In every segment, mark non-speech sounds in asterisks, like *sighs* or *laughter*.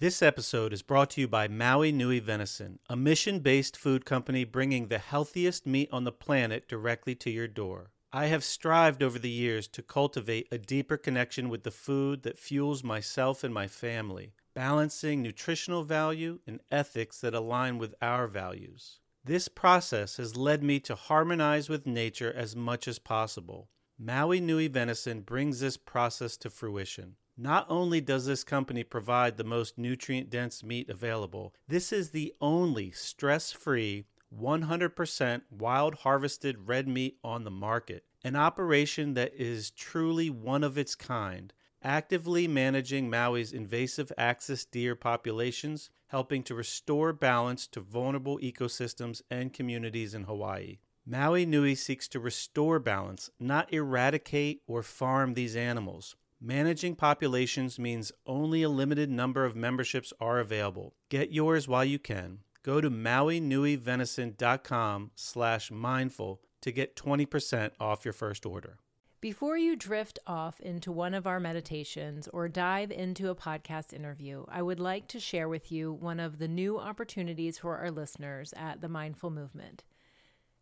This episode is brought to you by Maui Nui Venison, a mission based food company bringing the healthiest meat on the planet directly to your door. I have strived over the years to cultivate a deeper connection with the food that fuels myself and my family, balancing nutritional value and ethics that align with our values. This process has led me to harmonize with nature as much as possible. Maui Nui Venison brings this process to fruition. Not only does this company provide the most nutrient dense meat available, this is the only stress free, 100% wild harvested red meat on the market. An operation that is truly one of its kind, actively managing Maui's invasive axis deer populations, helping to restore balance to vulnerable ecosystems and communities in Hawaii. Maui Nui seeks to restore balance, not eradicate or farm these animals. Managing populations means only a limited number of memberships are available. Get yours while you can. Go to mauinuivenison.com slash mindful to get 20% off your first order. Before you drift off into one of our meditations or dive into a podcast interview, I would like to share with you one of the new opportunities for our listeners at the Mindful Movement.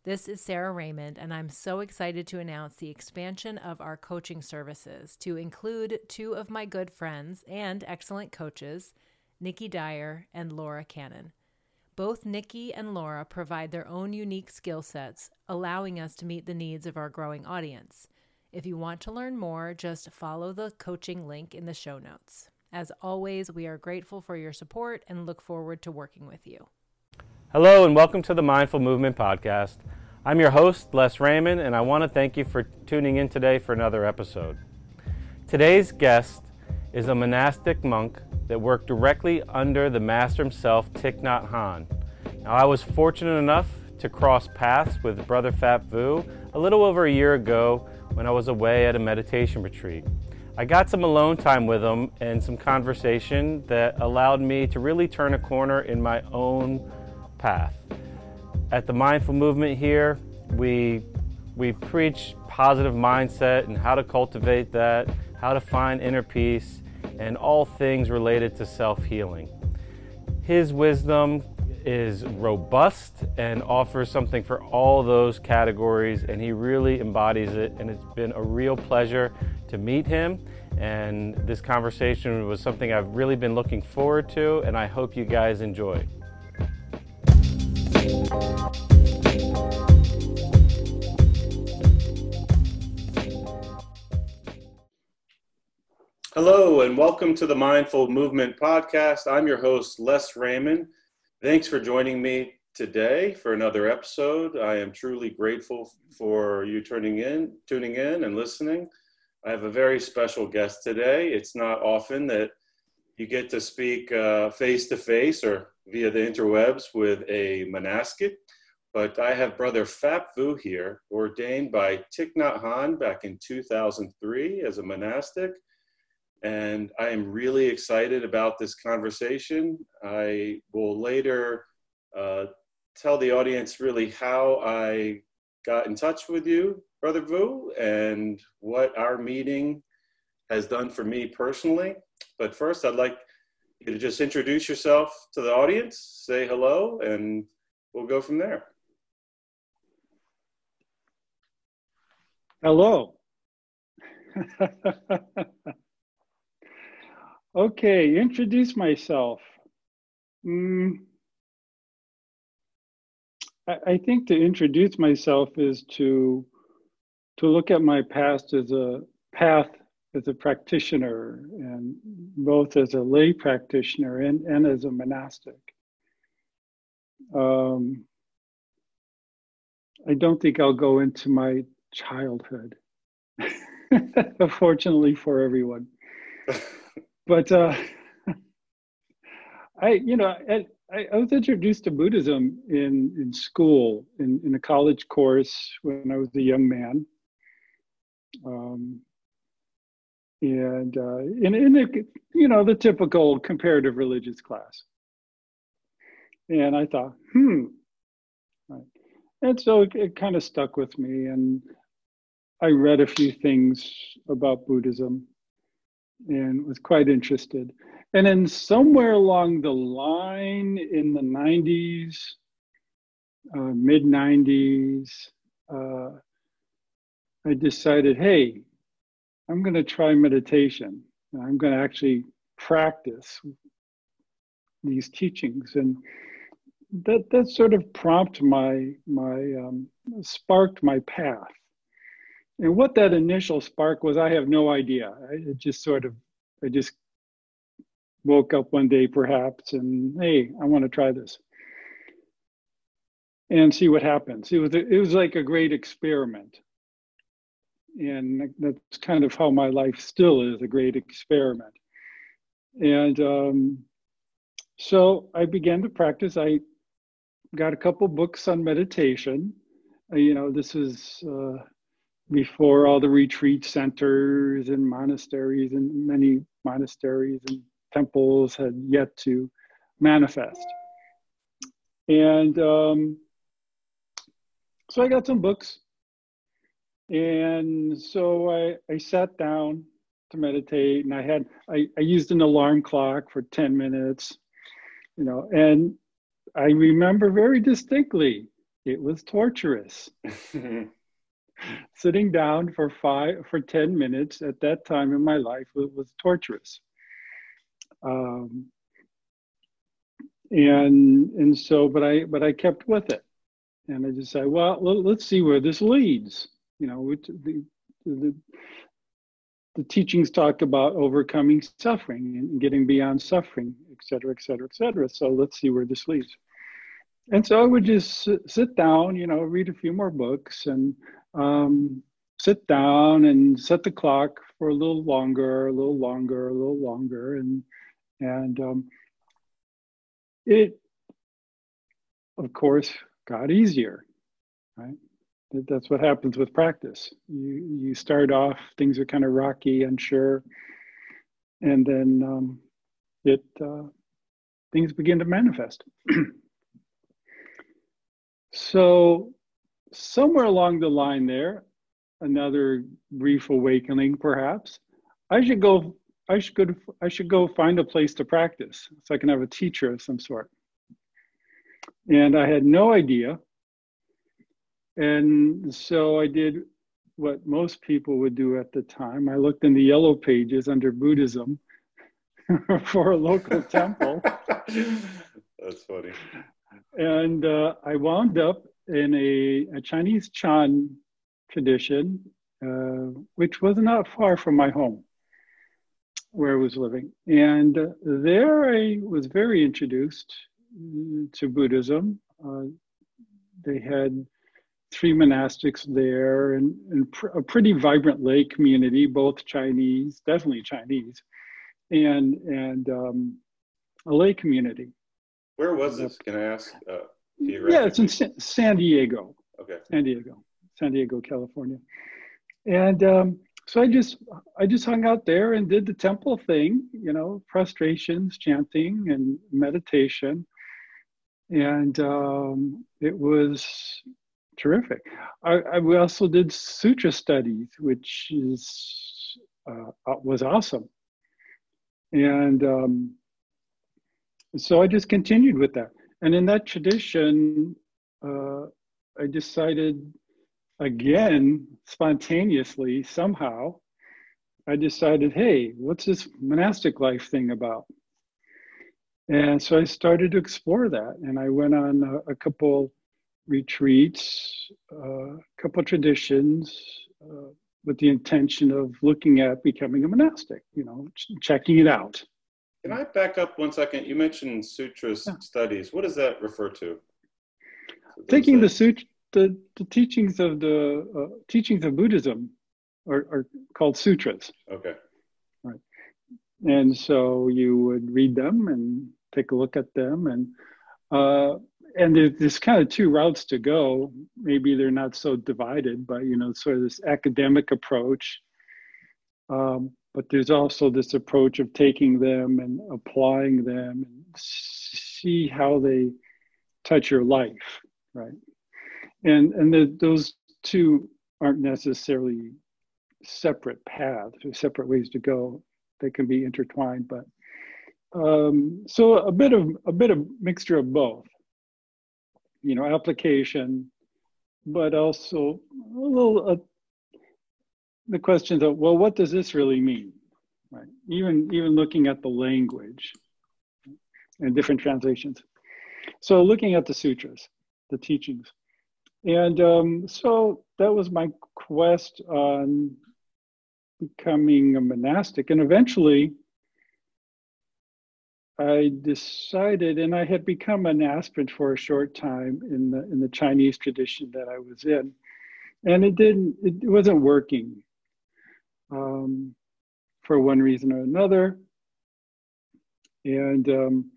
This is Sara Raymond, and I'm so excited to announce the expansion of our coaching services to include two of my good friends and excellent coaches, Nikki Dyer and Laura Cannon. Both Nikki and Laura provide their own unique skill sets, allowing us to meet the needs of our growing audience. If you want to learn more, just follow the coaching link in the show notes. As always, we are grateful for your support and look forward to working with you. Hello, and welcome to the Mindful Movement Podcast. I'm your host, Les Raymond, and I want to thank you for tuning in today for another episode. Today's guest is a monastic monk that worked directly under the master himself, Thich Nhat Hanh. Now, I was fortunate enough to cross paths with Brother Phap Vu a little over a year ago when I was away at a meditation retreat. I got some alone time with him and some conversation that allowed me to really turn a corner in my own path. At the Mindful Movement here, we, we preach positive mindset and how to cultivate that, how to find inner peace, and all things related to self healing. His wisdom is robust and offers something for all those categories, and he really embodies it. And it's been a real pleasure to meet him. And this conversation was something I've really been looking forward to, and I hope you guys enjoy. Hello, and welcome to the Mindful Movement Podcast. I'm your host, Les Raymond. Thanks for joining me today for another episode. I am truly grateful for you tuning in, tuning in and listening. I have a very special guest today. It's not often that you get to speak uh, face to face or via the interwebs with a monastic, but I have Brother Phap Vu here, ordained by Thich Nhat Hanh back in 2003 as a monastic and I am really excited about this conversation. I will later uh, tell the audience really how I got in touch with you, Brother Vu, and what our meeting has done for me personally. But first, I'd like you to just introduce yourself to the audience, say hello, and we'll go from there. Hello. *laughs* Okay, introduce myself. Mm, I, I think to introduce myself is to to look at my past as a path as a practitioner and both as a lay practitioner and, and as a monastic. Um, I don't think I'll go into my childhood, *laughs* fortunately for everyone. *laughs* but uh, I, you know, I, I, was introduced to Buddhism in in school in in a college course when I was a young man, um, and uh, in in the you know the typical comparative religious class. And I thought, hmm, and so it, it kind of stuck with me, and I read a few things about Buddhism and was quite interested. and then somewhere along the line in the 90s, uh, mid 90s, uh, I decided, hey, I'm going to try meditation. I'm going to actually practice these teachings, and that that sort of prompted my my um, sparked my path. And what that initial spark was, I have no idea. I it just sort of, I just woke up one day perhaps, and hey, I want to try this and see what happens. It was it was like a great experiment and that's kind of how my life still is a great experiment. And um, so I began to practice. I got a couple books on meditation. Uh, you know, this is uh, before all the retreat centers and monasteries, and many monasteries and temples had yet to manifest. And um, so I got some books and so I, I sat down to meditate and I had, I, I used an alarm clock for 10 minutes, you know, and I remember very distinctly it was torturous. *laughs* Sitting down for five, for 10 minutes at that time in my life it was torturous. Um, and and so but i but i kept with it and i just said well let's see where this leads you know, the, the, the teachings talk about overcoming suffering and getting beyond suffering, et cetera, et cetera, et cetera. So let's see where this leads. And so I would just sit down, you know, read a few more books and um, sit down and set the clock for a little longer, a little longer, a little longer, and and um, it, of course, got easier, right? That's what happens with practice. You you start off, things are kind of rocky, unsure, and then um, it uh, things begin to manifest. *clears throat* so somewhere along the line there, another brief awakening, perhaps. I should go. I should go. I should go find a place to practice, so I can have a teacher of some sort. And I had no idea and so I did what most people would do at the time. I looked in the yellow pages under Buddhism *laughs* for a local temple. *laughs* That's funny. And uh, I wound up in a, a Chinese Chan tradition, uh, which was not far from my home where I was living. And uh, there I was very introduced to Buddhism. Uh, they had three monastics there and, and pr- a pretty vibrant lay community, both Chinese, definitely Chinese, and and um, a lay community. Where was this? Can I ask? Uh, yeah, it's in San, San Diego. Okay. San Diego, San Diego, California, and um, so I just I just hung out there and did the temple thing, you know, prostrations, chanting, and meditation, and um, it was terrific. I, I, we also did sutra studies, which is uh, uh, was awesome, and um, so I just continued with that. And in that tradition, uh, I decided again spontaneously somehow. I decided, hey, what's this monastic life thing about? And so I started to explore that, and I went on a, a couple retreats, uh, a couple traditions, uh, with the intention of looking at becoming a monastic, you know, ch- checking it out. Can I back up one second? You mentioned sutras yeah. studies. What does that refer to? Taking the sut the, the teachings of the uh, teachings of Buddhism are, are called sutras. Okay. Right. And so you would read them and take a look at them and uh, and there's kind of two routes to go. Maybe they're not so divided, but you know, sort of this academic approach. Um, but there's also this approach of taking them and applying them and see how they touch your life, right? And and the, those two aren't necessarily separate paths or separate ways to go. They can be intertwined, but um, so a bit of a bit of mixture of both. You know, application, but also a little uh, the questions of well, what does this really mean? Right. Even even looking at the language and different translations. So looking at the sutras, the teachings, and um, so that was my quest on becoming a monastic, and eventually I decided, and I had become an aspirant for a short time in the in the Chinese tradition that I was in, and it didn't, it wasn't working um, for one reason or another, and um,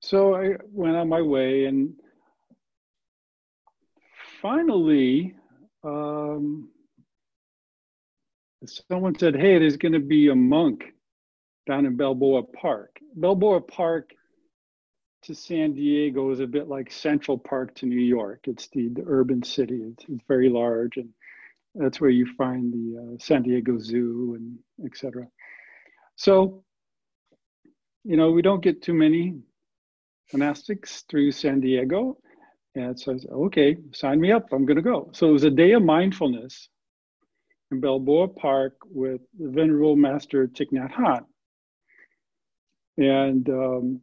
so I went on my way, and finally, um, someone said, "Hey, there's going to be a monk." Down in Balboa Park. Balboa Park to San Diego is a bit like Central Park to New York. It's the, the urban city. It's, it's, very large, and that's where you find the uh, San Diego Zoo and etc. So, you know, we don't get too many monastics through San Diego. And so I said, okay, sign me up. I'm going to go. So it was a day of mindfulness in Balboa Park with the Venerable Master Thich Nhat Hanh and um,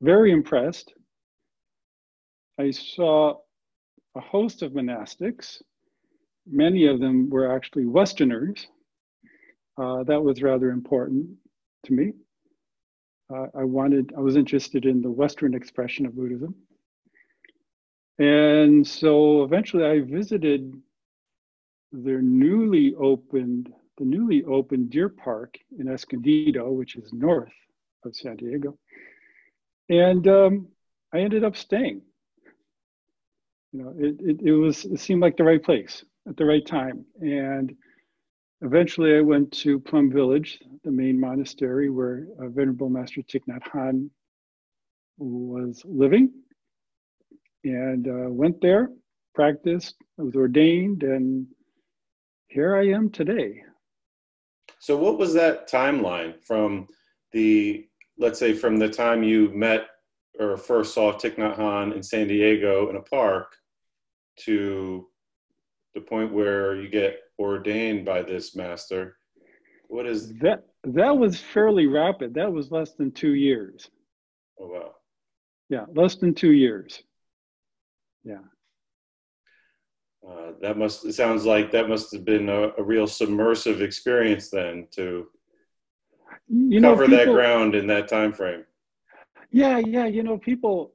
very impressed. I saw a host of monastics. Many of them were actually Westerners. Uh, that was rather important to me. Uh, I wanted, I was interested in the Western expression of Buddhism. And so eventually I visited their newly opened, the newly opened deer park in Escondido, which is north of San Diego. And um, I ended up staying. You know, it, it, it, was, it seemed like the right place at the right time. And eventually I went to Plum Village, the main monastery where uh, Venerable Master Thich Nhat Hanh was living. And uh, went there, practiced, was ordained, and here I am today. So, what was that timeline from the let's say from the time you met or first saw Thich Nhat Hanh in San Diego in a park to the point where you get ordained by this master, what is that? That was fairly rapid. That was less than two years. Oh wow! Yeah, less than two years. Yeah. Uh, that must. It sounds like that must have been a, a real submersive experience then to you know, cover people, that ground in that time frame. Yeah, yeah. You know, people.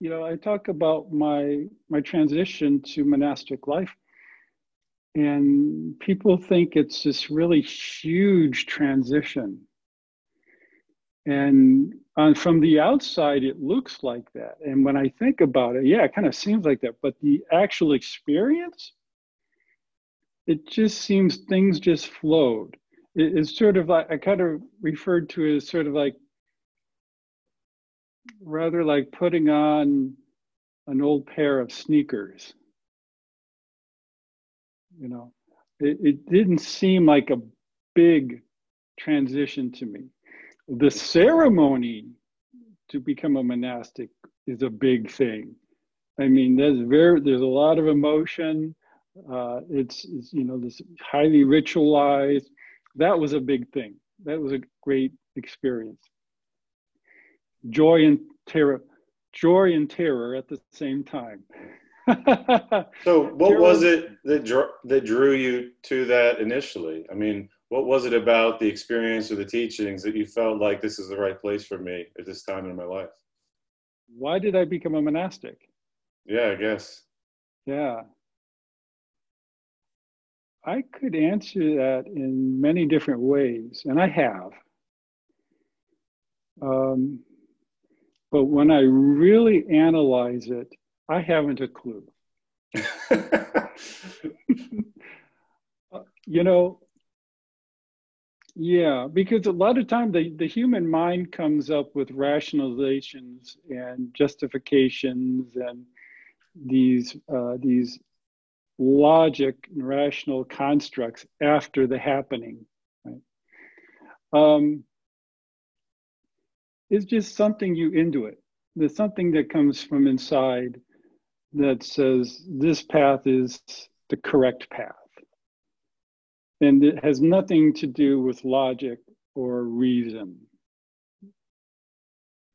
You know, I talk about my my transition to monastic life, and people think it's this really huge transition. And on, from the outside, it looks like that. And when I think about it, yeah, it kind of seems like that. But the actual experience, it just seems things just flowed it's sort of like I kind of referred to it as sort of like rather like putting on an old pair of sneakers. You know, it, it didn't seem like a big transition to me. The ceremony to become a monastic is a big thing. I mean, there's very there's a lot of emotion. Uh, it's, it's you know this highly ritualized that was a big thing. That was a great experience. Joy and terror, joy and terror at the same time. *laughs* so, what terror, was it that drew, that drew you to that initially? I mean, what was it about the experience or the teachings that you felt like this is the right place for me at this time in my life? Why did I become a monastic? Yeah, I guess. Yeah. I could answer that in many different ways, and I have. Um, but when I really analyze it, I haven't a clue. *laughs* you know, yeah, because a lot of time the, the human mind comes up with rationalizations and justifications and these uh, these logic and rational constructs after the happening. Right? Um, is just something you into it. There's something that comes from inside that says this path is the correct path. And it has nothing to do with logic or reason.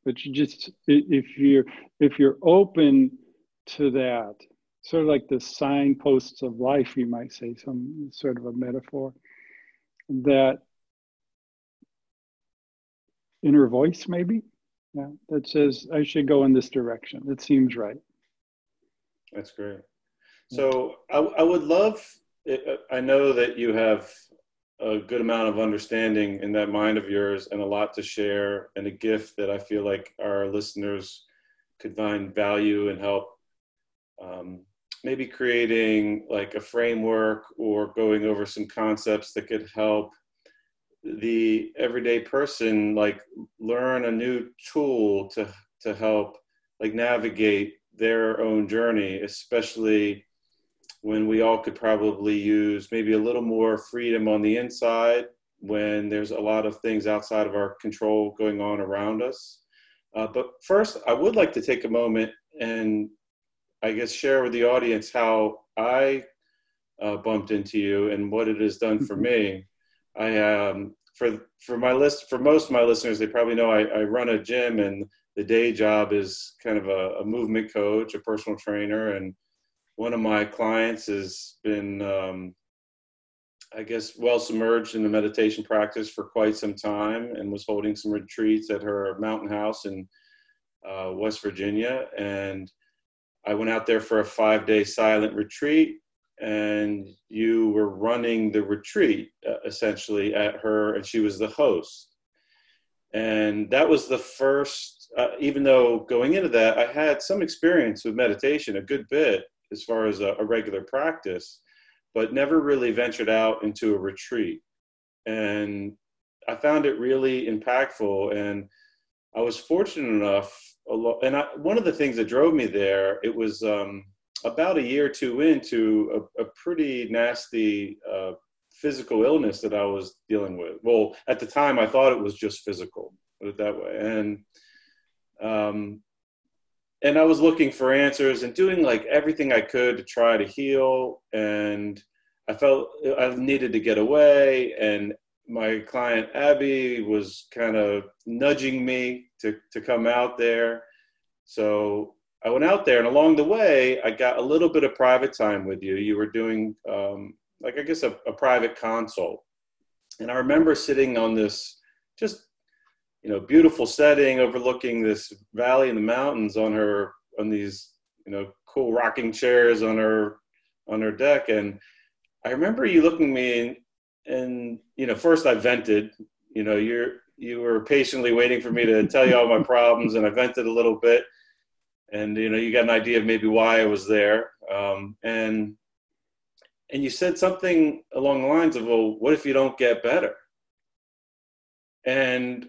But you just if you're if you're open to that, sort of like the signposts of life, you might say, some sort of a metaphor, that inner voice maybe yeah, that says I should go in this direction. It seems right. That's great. So I, I would love, I know that you have a good amount of understanding in that mind of yours and a lot to share and a gift that I feel like our listeners could find value and help um, maybe creating like a framework or going over some concepts that could help the everyday person like learn a new tool to to help like navigate their own journey especially when we all could probably use maybe a little more freedom on the inside when there's a lot of things outside of our control going on around us. Uh, but first i would like to take a moment and i guess share with the audience how i uh, bumped into you and what it has done for me. I um, for for my list for most of my listeners, they probably know I, I run a gym, and the day job is kind of a, a, movement coach, a personal trainer, and one of my clients has been, um, I guess, well submerged in the meditation practice for quite some time, and was holding some retreats at her mountain house in uh, West Virginia, and I went out there for a five day silent retreat and you were running the retreat uh, essentially at her, and she was the host. And that was the first, uh, even though going into that, I had some experience with meditation, a good bit as far as a, a regular practice, but never really ventured out into a retreat. And I found it really impactful. And I was fortunate enough, and I, one of the things that drove me there, it was um, about a year or two into a, a pretty nasty uh, physical illness that I was dealing with. Well, at the time, I thought it was just physical, put it that way. And um, and I was looking for answers and doing like everything I could to try to heal. And I felt I needed to get away. And my client Abby was kind of nudging me to to come out there. So I went out there, and along the way, I got a little bit of private time with you. You were doing, um, like, I guess, a, a private consult. And I remember sitting on this just, you know, beautiful setting overlooking this valley in the mountains on her, on these, you know, cool rocking chairs on her, on her deck. And I remember you looking at me and, and, you know, first I vented, you know, you're, you were patiently waiting for me to tell you all my problems, and I vented a little bit and you know you got an idea of maybe why I was there, um, and and you said something along the lines of, "Well, what if you don't get better?" And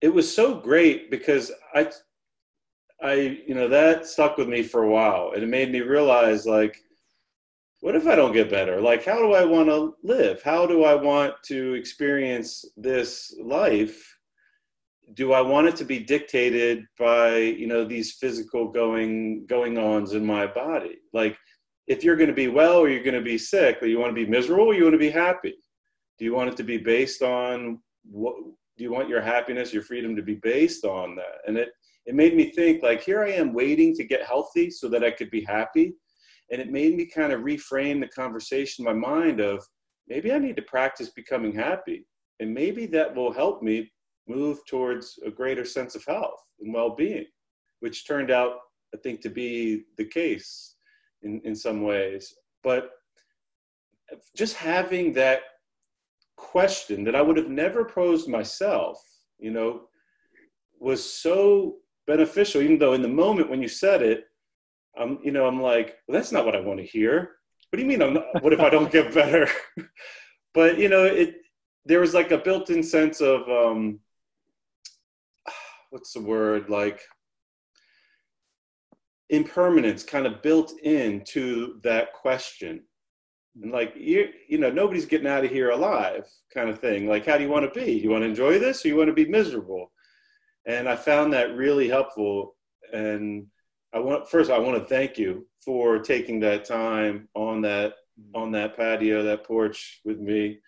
it was so great because I, I you know that stuck with me for a while, and it made me realize like. What if I don't get better? Like, how do I want to live? How do I want to experience this life? do I want it to be dictated by you know these physical going going ons in my body? Like, if you're going to be well or you're going to be sick, or you want to be miserable or you want to be happy? Do you want it to be based on what? Do you want your happiness, your freedom to be based on that? And it it made me think like here I am waiting to get healthy so that I could be happy, and it made me kind of reframe the conversation in my mind of maybe I need to practice becoming happy, and maybe that will help me move towards a greater sense of health and well-being which turned out i think to be the case in, in some ways. But just having that question that i would have never posed myself you know was so beneficial even though in the moment when you said it i'm you know i'm like well, that's not what i want to hear. What do you mean i'm not, what if i don't get better? *laughs* But you know it there was like a built-in sense of um, *sighs* what's the word? Like impermanence kind of built into that question. And like you you know nobody's getting out of here alive kind of thing. Like how do you want to be? You want to enjoy this or you want to be miserable? And i found that really helpful. And i want first i want to thank you for taking that time on that on that patio that porch with me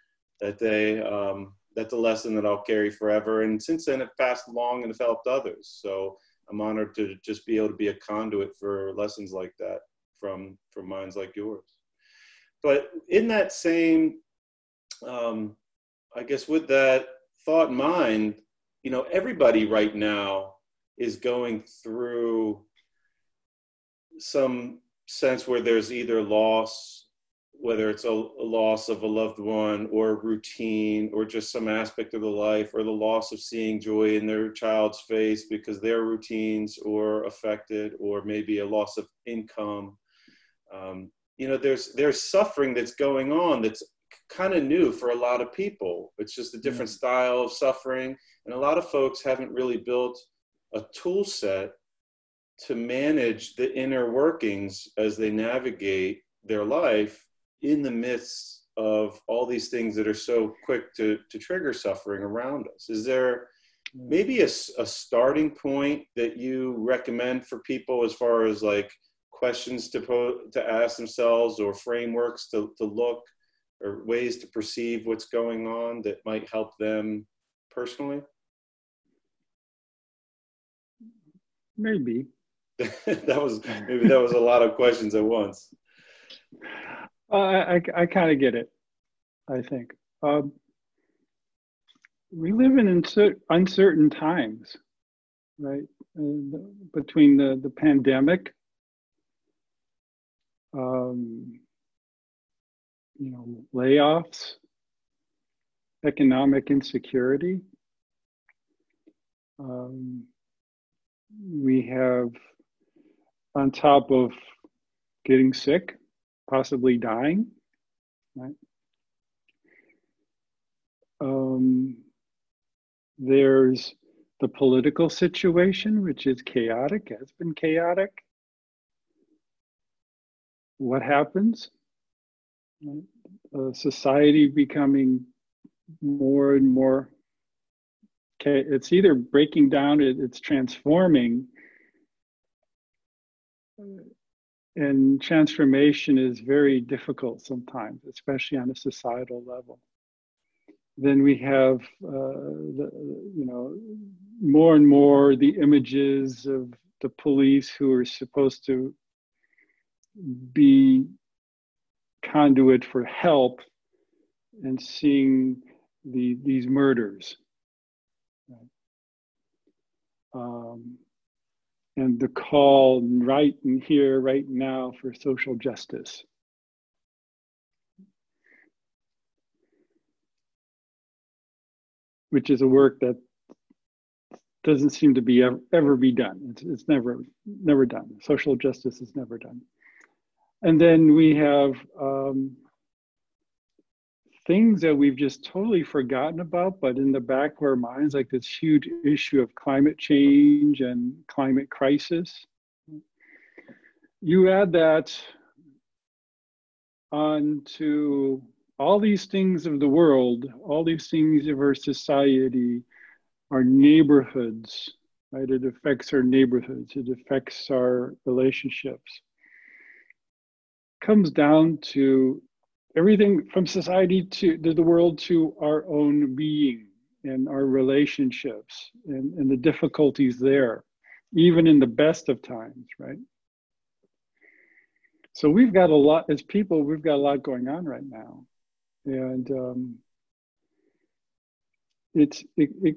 that day. Um, that's a lesson that i'll carry forever. And since then it passed along and it's helped others. So i'm honored to just be able to be a conduit for lessons like that from from minds like yours. But in that same, um, I guess, with that thought in mind, you know, everybody right now is going through some sense where there's either loss, whether it's a, a, loss of a loved one or routine or just some aspect of the life or the loss of seeing joy in their child's face because their routines are affected or maybe a loss of income. Um, you know there's there's suffering that's going on that's kind of new for a lot of people it's just a different mm. style of suffering and a lot of folks haven't really built a tool set to manage the inner workings as they navigate their life in the midst of all these things that are so quick to, to trigger suffering around us. Is there maybe a, a starting point that you recommend for people as far as like questions to po- to ask themselves or frameworks to, to look or ways to perceive what's going on that might help them personally? Maybe *laughs* that was maybe that was a lot of questions at once. Uh, i, I kind of get it i think. Um, we live in uncer- uncertain times right? Uh, between the, the pandemic um, you know, layoffs, economic insecurity. Um, we have, on top of getting sick, possibly dying, right? Um, there's the political situation, which is chaotic, has been chaotic what happens? Uh, society becoming more and more okay it's either breaking down it, it's transforming and transformation is very difficult sometimes especially on a societal level. Then we have uh, the, you know more and more the images of the police who are supposed to be conduit for help and seeing the these murders. Um, and the call right in here right now for social justice. Which is a work that doesn't seem to be ever, ever be done. It's, it's never never done. Social justice is never done. And then we have um, things that we've just totally forgotten about, but in the back of our minds, like this huge issue of climate change and climate crisis. You add that onto all these things of the world, all these things of our society, our neighborhoods, right? It affects our neighborhoods, it affects our relationships comes down to everything from society to, the world to our own being and our relationships and, and the difficulties there, even in the best of times, right? So we've got a lot, as people, we've got a lot going on right now. And um, it's, it, it,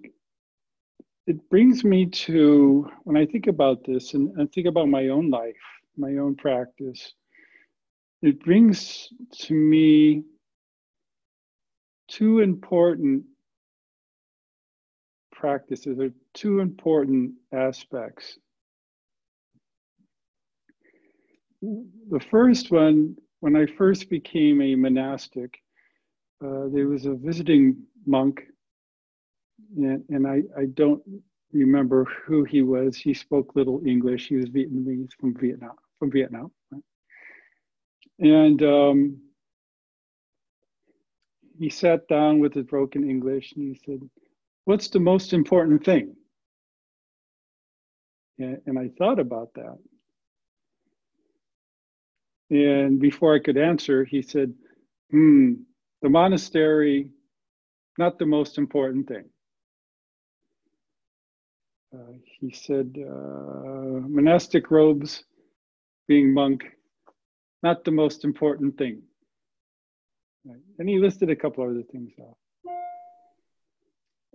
it brings me to, when I think about this and I think about my own life, my own practice, it brings to me two important practices or two important aspects. The first one, when I first became a monastic, uh, there was a visiting monk, and, and I, I don't remember who he was. He spoke little English. He was Vietnamese from Vietnam. From Vietnam, right? And um, he sat down with his broken English and he said, What's the most important thing? And, I thought about that. And before I could answer, he said, Hmm, the monastery, not the most important thing. Uh, he said, uh, monastic robes, being monk, not the most important thing. Right. And he listed a couple other things off.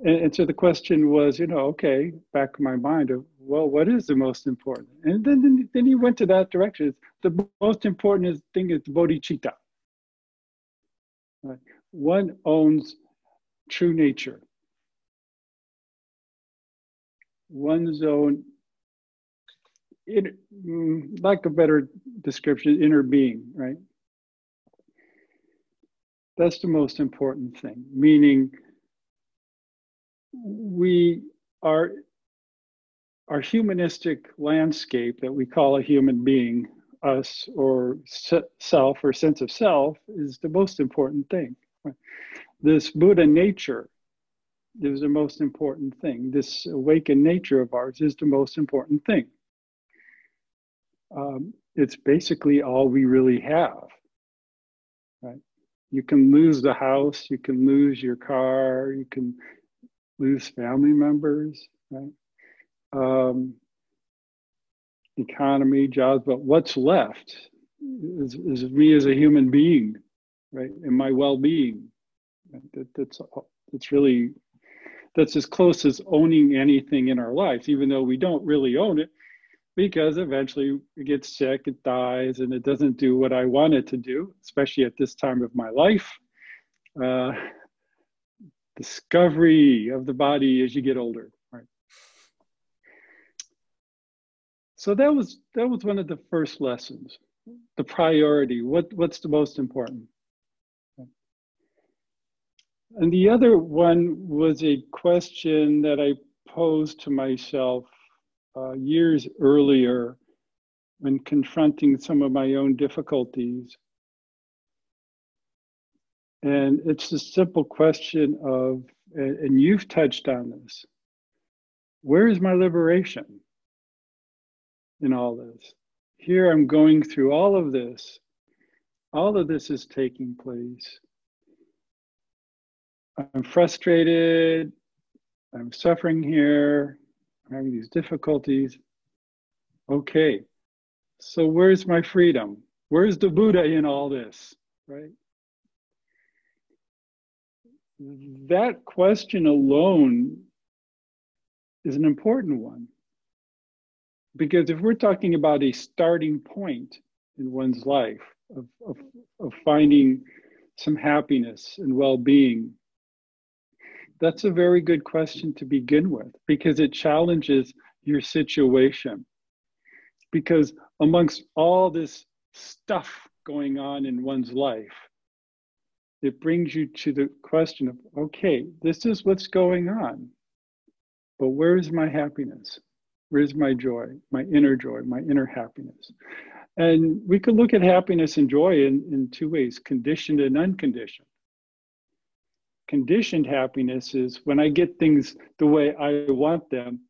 And, and, so the question was, you know, okay, back in my mind of, well, what is the most important? And then, then, then he went to that direction. The most important thing is bodhicitta. Right. One owns true nature. One's own, it, mm, like a better description, inner being, right? That's the most important thing, meaning we are our humanistic landscape that we call a human being, us or self or sense of self, is the most important thing. This Buddha nature is the most important thing. This awakened nature of ours is the most important thing. Um, it's basically all we really have. Right? You can lose the house, you can lose your car, you can lose family members, right? Um, economy, jobs, but what's left is, is me as a human being, right? And my well-being. That, that's that's really that's as close as owning anything in our lives, even though we don't really own it, because eventually it gets sick, it dies, and it doesn't do what I want it to do, especially at this time of my life. Uh, discovery of the body as you get older so that was that was one of the first lessons the priority what what's the most important and the other one was a question that i posed to myself uh, years earlier when confronting some of my own difficulties and it's a simple question of, and you've touched on this where is my liberation in all this? Here I'm going through all of this. All of this is taking place. I'm frustrated. I'm suffering here. Having these difficulties. Okay, so where's my freedom? Where's the Buddha in all this, right? that question alone is an important one. Because if we're talking about a starting point in one's life of, of, of finding some happiness and well being, that's a very good question to begin with because it challenges your situation. Because amongst all this stuff going on in one's life, it brings you to the question of okay, this is what's going on, but where is my happiness? Where's my joy, my inner joy, my inner happiness? And we could look at happiness and joy in, in two ways conditioned and unconditioned. Conditioned happiness is when I get things the way I want them,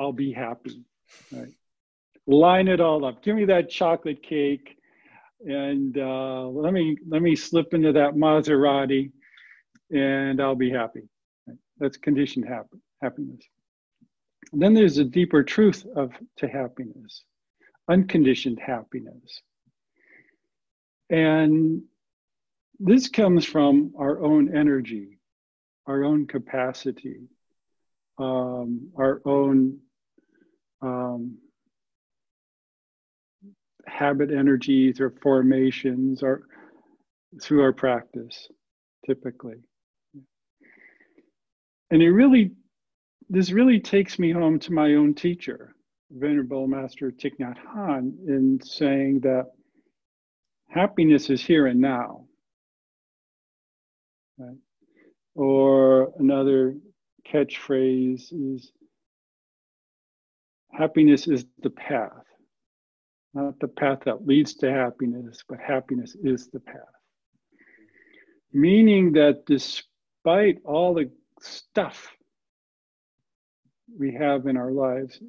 I'll be happy. Right? Line it all up. Give me that chocolate cake and uh, let me let me slip into that Maserati, and I'll be happy. That's conditioned happiness. And then there's a deeper truth of to happiness, unconditioned happiness, and this comes from our own energy, our own capacity, um, our own um, habit energies or formations or through our practice, typically. And it really, this really takes me home to my own teacher, Venerable Master Thich Nhat Hanh, in saying that happiness is here and now. Right? Or another catchphrase is happiness is the path not the path that leads to happiness, but happiness is the path. meaning that despite all the stuff we have in our lives,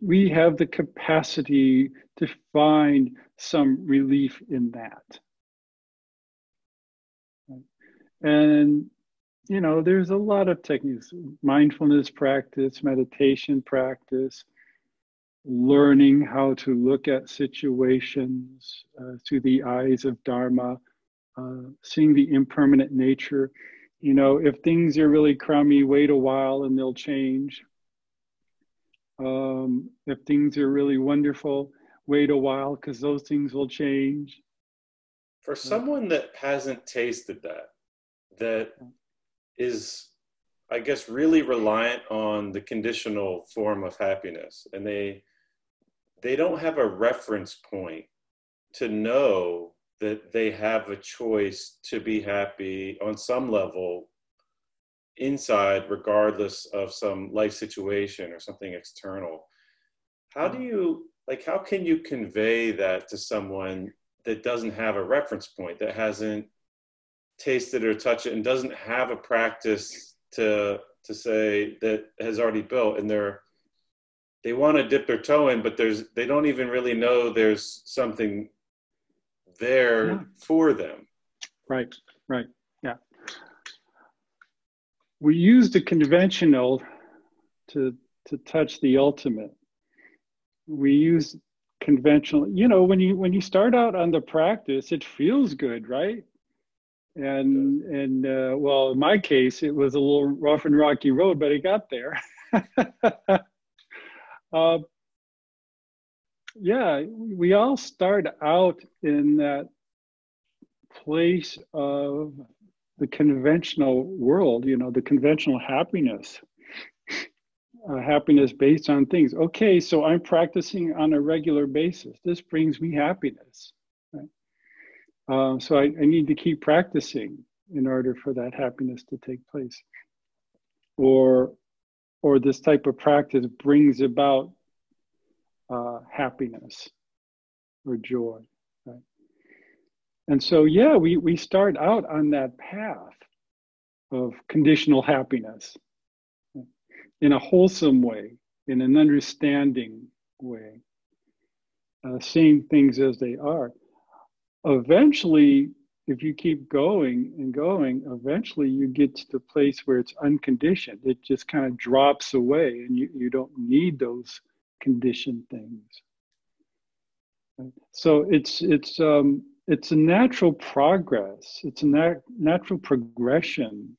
we have the capacity to find some relief in that. And, you know, there's a lot of techniques mindfulness practice, meditation practice, learning how to look at situations uh, through the eyes of Dharma, uh, seeing the impermanent nature. You know, if things are really crummy, wait a while and they'll change. Um, if things are really wonderful, wait a while because those things will change. For someone that hasn't tasted that, that is, I guess, really reliant on the conditional form of happiness, and they they don't have a reference point to know that they have a choice to be happy on some level inside regardless of some life situation or something external. How do you like how can you convey that to someone that doesn't have a reference point that hasn't tasted or touch it and doesn't have a practice to to say that has already built and they're they want to dip their toe in but there's they don't even really know there's something there yeah. for them. Right right yeah. We use the conventional to to touch the ultimate. We use conventional you know when you when you start out on the practice it feels good right and and uh, well in my case it was a little rough and rocky road but it got there. *laughs* Uh, yeah we all start out in that place of the conventional world you know the conventional happiness. Uh, happiness based on things. Okay so i'm practicing on a regular basis. This brings me happiness uh, so I, I need to keep practicing in order for that happiness to take place. Or, or this type of practice brings about uh, happiness or joy. Right? And so, yeah, we, we start out on that path of conditional happiness in a wholesome way, in an understanding way, uh, seeing things as they are eventually, if you keep going and going, eventually you get to the place where it's unconditioned. It just kind of drops away and you, you don't need those conditioned things. So it's it's um, it's a natural progress. It's a nat- natural progression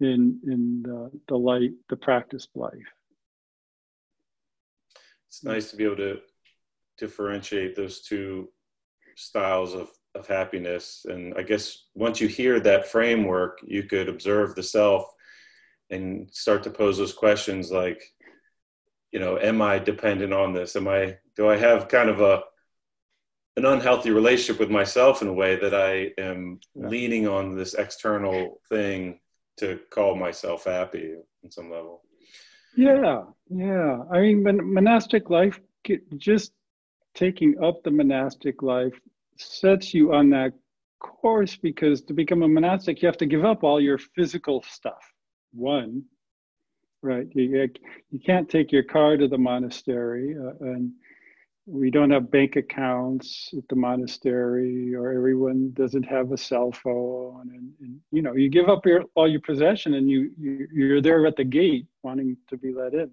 in in the, the light, the practiced life. It's nice to be able to differentiate those two styles of, of happiness. And I guess once you hear that framework, you could observe the self and start to pose those questions like, you know, am I dependent on this? Am I, do I have kind of a, an unhealthy relationship with myself in a way that I am yeah. leaning on this external thing to call myself happy on some level. Yeah, yeah. I mean, monastic life just taking up the monastic life sets you on that course because to become a monastic, you have to give up all your physical stuff. One, right? You, you can't take your car to the monastery, uh, and we don't have bank accounts at the monastery, or everyone doesn't have a cell phone, and, and you know, you give up your all your possession, and you, you you're there at the gate wanting to be let in.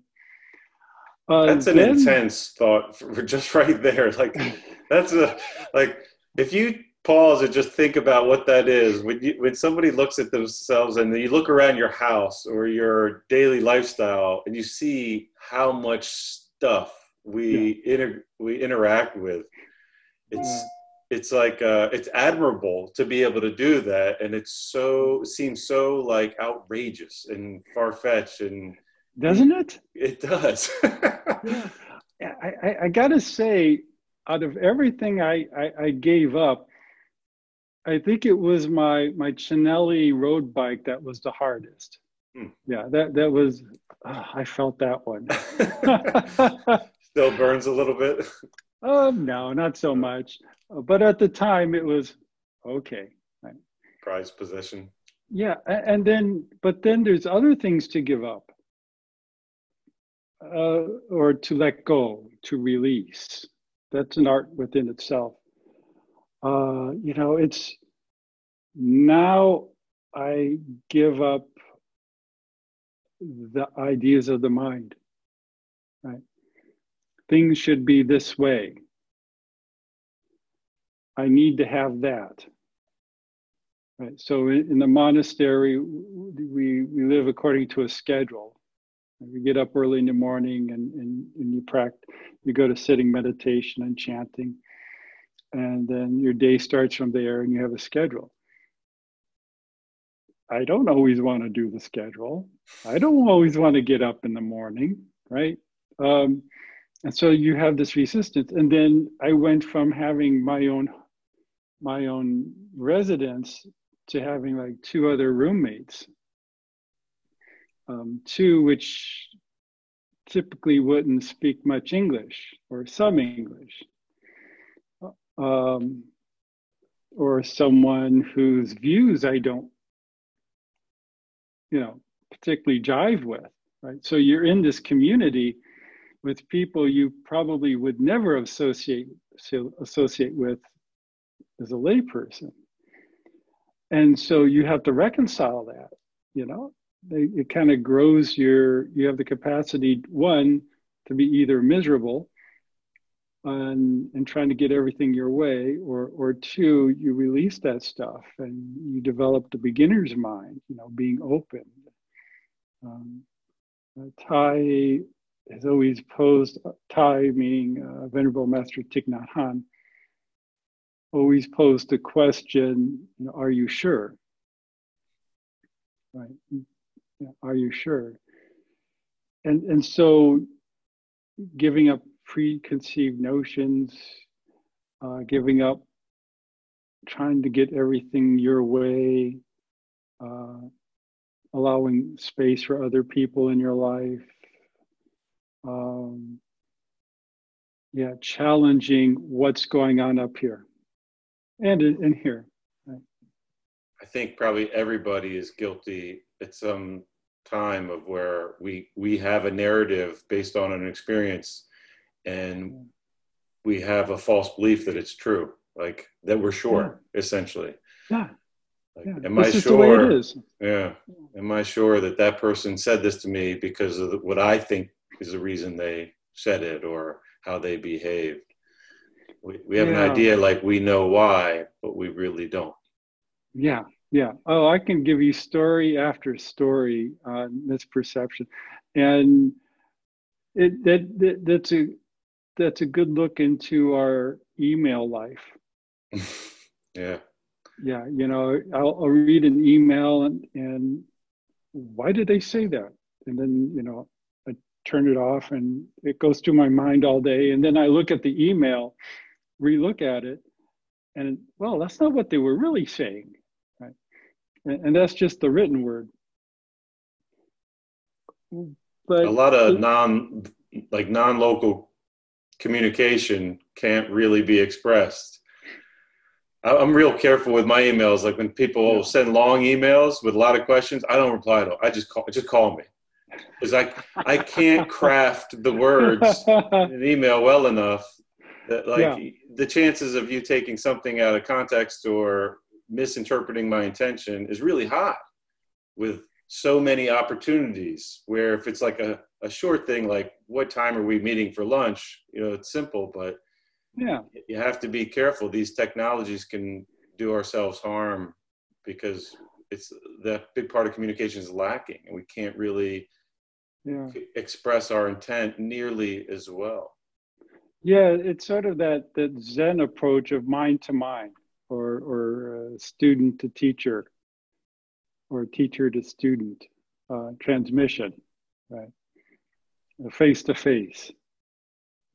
Uh, that's an then, intense thought *laughs* for just right there. Like that's a like if you pause and just think about what that is when you when somebody looks at themselves and you look around your house or your daily lifestyle and you see how much stuff we yeah. inter, we interact with it's yeah. it's like uh, it's admirable to be able to do that and it's so it seems so like outrageous and far-fetched and doesn't it it does *laughs* yeah. I, I, I gotta say out of everything I, I, I gave up, I think it was my my Cinelli road bike that was the hardest. Hmm. Yeah, that that was. Oh, I felt that one. *laughs* Still burns a little bit. Oh *laughs* no, not so much. But at the time, it was. okay. Prized possession. Yeah, and then, but then there's other things to give up uh, or to let go, to release. That's an art within itself. Uh, you know, it's now I give up the ideas of the mind, right? Things should be this way. I need to have that. Right. So in, in the monastery, we, we live according to a schedule. You get up early in the morning and, and, and you practice, you go to sitting meditation and chanting. And then your day starts from there and you have a schedule. I don't always want to do the schedule. I don't always want to get up in the morning, right? Um, and so you have this resistance. And then I went from having my own my own residence to having like two other roommates, um, two which typically wouldn't speak much English or some English, um, or someone whose views I don't, you know, particularly jive with, right? So you're in this community with people you probably would never associate associate with as a layperson. And so you have to reconcile that you know it, it kind of grows your you have the capacity one to be either miserable and and trying to get everything your way or or two you release that stuff and you develop the beginner's mind you know being open um, uh, Thay has always posed Thay meaning uh, venerable master Thich Nhat Hanh always posed the question, you know, are you sure? Right? Are you sure? And, and so giving up preconceived notions, uh, giving up trying to get everything your way, uh, allowing space for other people in your life. Um, yeah, challenging what's going on up here and in here. I think probably everybody is guilty at some time of where we we have a narrative based on an experience and we have a false belief that it's true like that we're sure yeah. essentially yeah like, yeah. am this I sure? Yeah. Am I sure that that person said this to me because of what I think is the reason they said it or how they behaved? We, we have yeah. an idea like we know why, but we really don't. Yeah, yeah. Oh, I can give you story after story on misperception, and it that, that that's a that's a good look into our email life. *laughs* yeah. Yeah, you know, I'll, I'll read an email and and why did they say that? And then you know, I turn it off and it goes through my mind all day, and then I look at the email relook at it and well that's not what they were really saying and, and that's just the written word. But a lot of non like non-local communication can't really be expressed. I'm real careful with my emails. Like when people yeah. send long emails with a lot of questions i don't reply to them i just call just call me. Because I, I can't *laughs* craft the words in an email well enough that like yeah. the chances of you taking something out of context or misinterpreting my intention is really high with so many opportunities where if it's like a, a short thing like what time are we meeting for lunch? You know it's simple but yeah. you have to be careful. These technologies can do ourselves harm because it's that big part of communication is lacking and we can't really yeah. express our intent nearly as well. Yeah, it's sort of that that Zen approach of mind to mind, or or uh, student to teacher, or teacher to student uh, transmission, right? Face to face.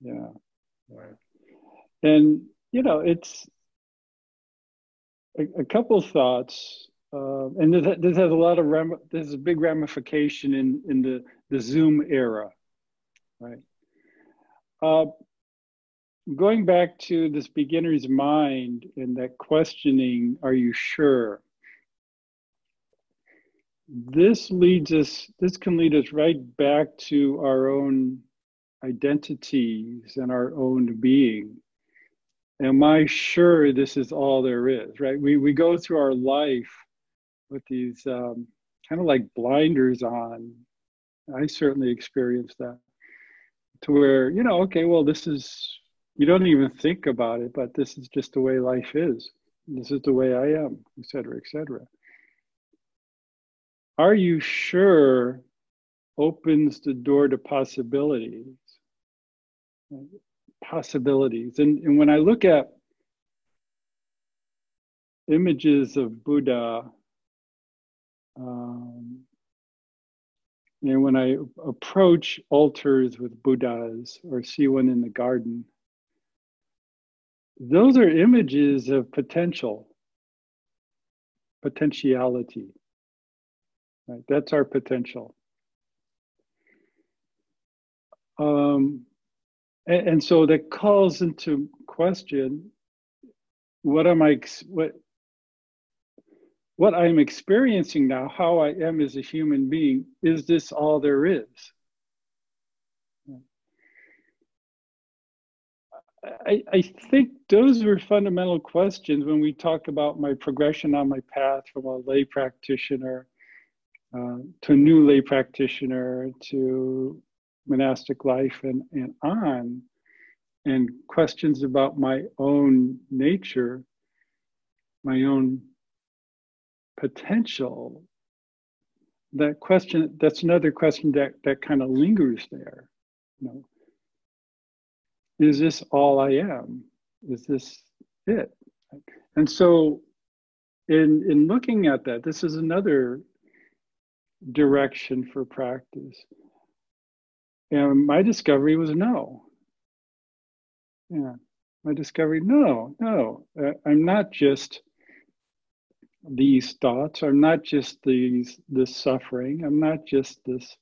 Yeah, right. And you know, it's a, a couple thoughts, uh, and this, this has a lot of ram- this is a big ramification in in the the Zoom era, right? Uh, going back to this beginner's mind and that questioning, are you sure? This leads us, this can lead us right back to our own identities and our own being. Am I sure this is all there is, right? We, we go through our life with these um, kind of like blinders on. I certainly experienced that to where, you know, okay, well, this is you don't even think about it, but this is just the way life is. This is the way I am, etc., etc. Are you sure opens the door to possibilities? Possibilities. And, and when I look at images of Buddha, um, and when I approach altars with Buddhas or see one in the garden, those are images of potential, potentiality. Right? That's our potential. Um, and, and so that calls into question what am I what what I'm experiencing now, how I am as a human being, is this all there is? I, I think those were fundamental questions when we talk about my progression on my path from a lay practitioner uh, to a new lay practitioner to monastic life and, and on, and questions about my own nature, my own potential. That question, that's another question that, that kind of lingers there. You know, is this all I am? Is this it? And so, in, in looking at that, this is another direction for practice. And my discovery was no. Yeah, my discovery, no, no, uh, I'm not just these thoughts. I'm not just these this suffering. I'm not just this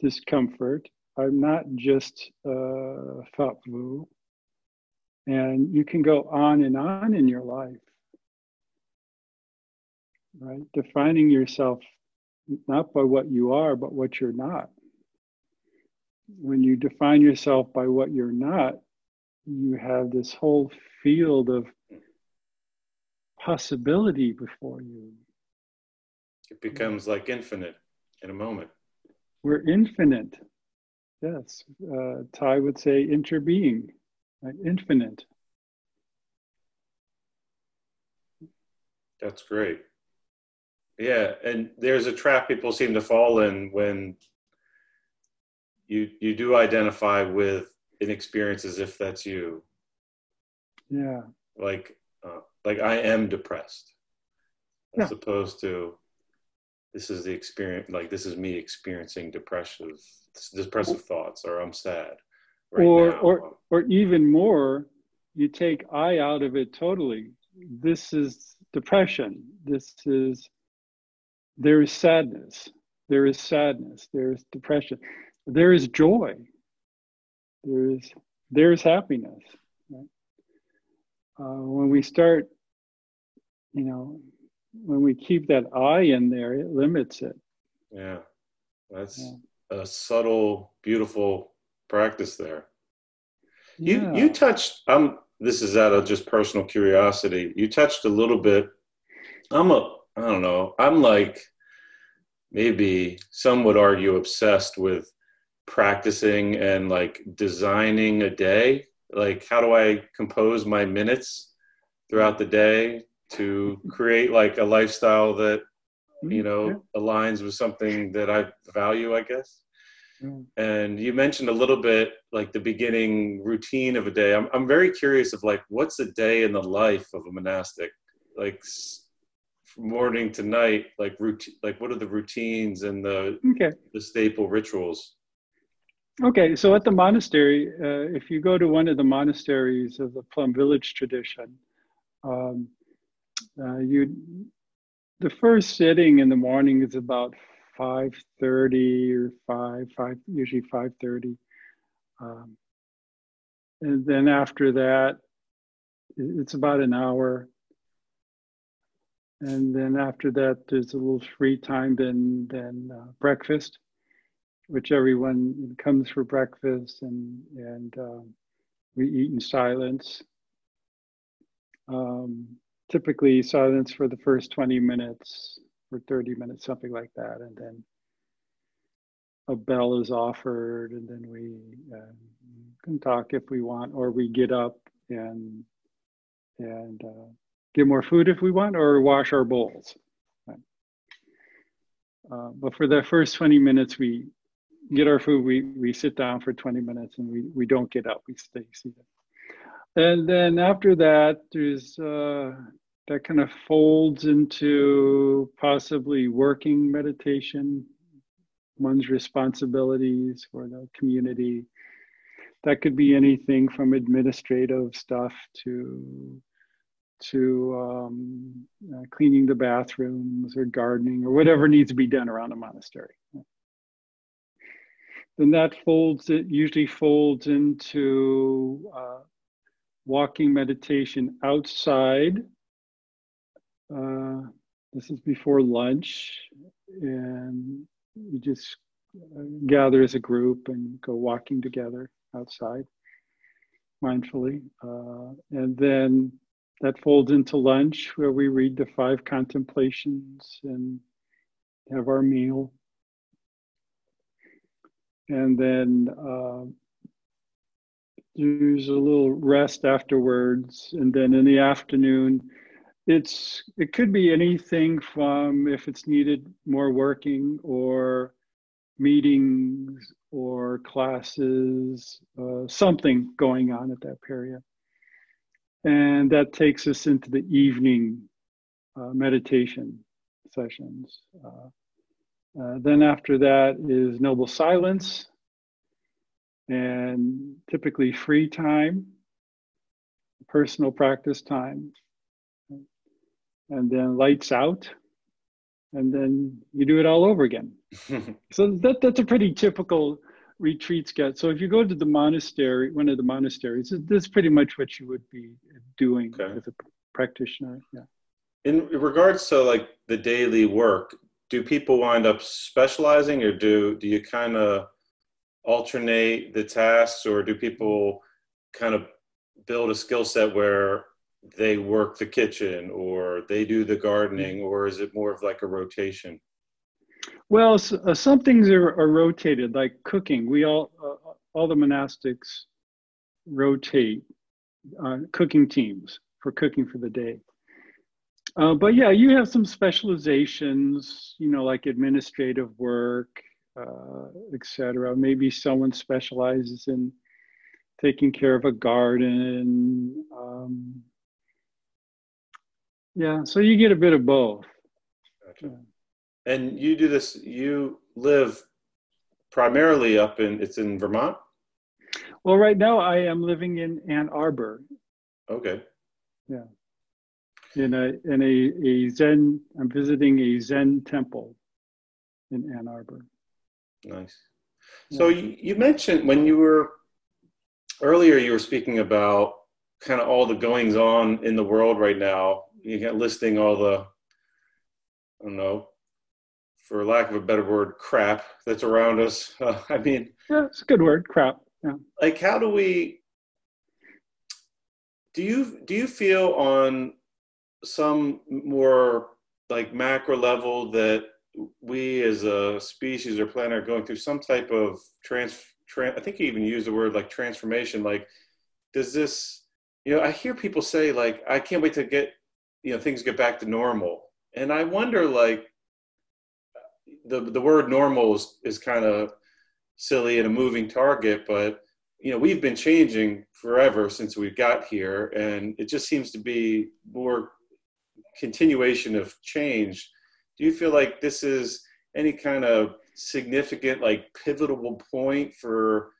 discomfort. I'm not just uh, Phap Vu. And you can go on and on in your life, right? Defining yourself not by what you are, but what you're not. When you define yourself by what you're not, you have this whole field of possibility before you. It becomes like infinite in a moment. We're infinite. Yes, uh, Thay would say interbeing, right? infinite. That's great. Yeah, and there's a trap people seem to fall in when you you do identify with an experience as if that's you. Yeah. Like uh, like I am depressed, as yeah. opposed to this is the experience. Like this is me experiencing depressive depressive thoughts or I'm sad. Right or now. or or even more, you take I out of it totally. This is depression. This is there is sadness. There is sadness. There is depression. There is joy. There is there is happiness. Right? Uh, when we start, you know, when we keep that I in there, it limits it. Yeah, that's yeah a subtle, beautiful practice there. Yeah. You you touched. I'm. This is out of just personal curiosity. You touched a little bit. I'm a. I don't know. I'm like maybe some would argue obsessed with practicing and like designing a day. Like how do I compose my minutes throughout the day to create like a lifestyle that Mm-hmm. you know yeah. aligns with something that i value i guess mm. and you mentioned a little bit like the beginning routine of a day I'm, I'm very curious of like what's a day in the life of a monastic like from morning to night like routine like what are the routines and the okay. the staple rituals okay so at the monastery uh, if you go to one of the monasteries of the plum village tradition um, uh, you the first sitting in the morning is about 5.30 or 5 5 usually 5.30 um, and then after that, it's about an hour. And then after that, there's a little free time, then, then uh, breakfast, which everyone comes for breakfast and, and uh, we eat in silence. Um, typically silence for the first 20 minutes or 30 minutes, something like that. And then a bell is offered and then we uh, can talk if we want, or we get up and and uh, get more food if we want, or wash our bowls. Uh, but for the first 20 minutes, we get our food, we, we sit down for 20 minutes and we, we don't get up, we stay seated. And then after that, there's uh, that kind of folds into possibly working meditation, one's responsibilities for the community. That could be anything from administrative stuff to to um, uh, cleaning the bathrooms or gardening or whatever needs to be done around a monastery. Then that folds it usually folds into uh, walking meditation outside. Uh, this is before lunch, and we just uh, gather as a group and go walking together outside mindfully. Uh, and then that folds into lunch where we read the five contemplations and have our meal. And then uh, there's a little rest afterwards. And then in the afternoon, it's it could be anything from if it's needed more working or meetings or classes, uh, something going on at that period. And that takes us into the evening uh, meditation sessions. Uh, uh, then after that is noble silence and typically free time, personal practice time, and then lights out, and then you do it all over again. *laughs* so that, that's a pretty typical retreats get. So if you go to the monastery, one of the monasteries, that's pretty much what you would be doing okay. as a practitioner. Yeah. In regards to like the daily work, do people wind up specializing, or do do you kind of alternate the tasks, or do people kind of build a skill set where they work the kitchen, or they do the gardening, or is it more of like a rotation? Well, uh, some things are, are, rotated, like cooking. We all, uh, all the monastics rotate uh, cooking teams for cooking for the day. Uh, but yeah, you have some specializations, you know, like administrative work, uh, etc. Maybe someone specializes in taking care of a garden. Um, yeah, so you get a bit of both. Gotcha. And you do this, you live primarily up in, it's in Vermont? Well, right now I am living in Ann Arbor. Okay. Yeah. In a, in a, a Zen, I'm visiting a Zen temple in Ann Arbor. Nice. So yeah. you, you mentioned when you were earlier, you were speaking about kind of all the goings on in the world right now. You got listing all the, I don't know, for lack of a better word, crap that's around us. Uh, *laughs* I mean, yeah, it's a good word, crap. Yeah. Like, how do we? Do you do you feel on some more like macro level that we as a species or planet are going through some type of trans, trans I think you even use the word like transformation. Like, does this? You know, I hear people say like, I can't wait to get you know things get back to normal, and I wonder like the the word normal is, is kind of silly and a moving target, but you know we've been changing forever since we got here, and it just seems to be more continuation of change. Do you feel like this is any kind of significant, like pivotal point for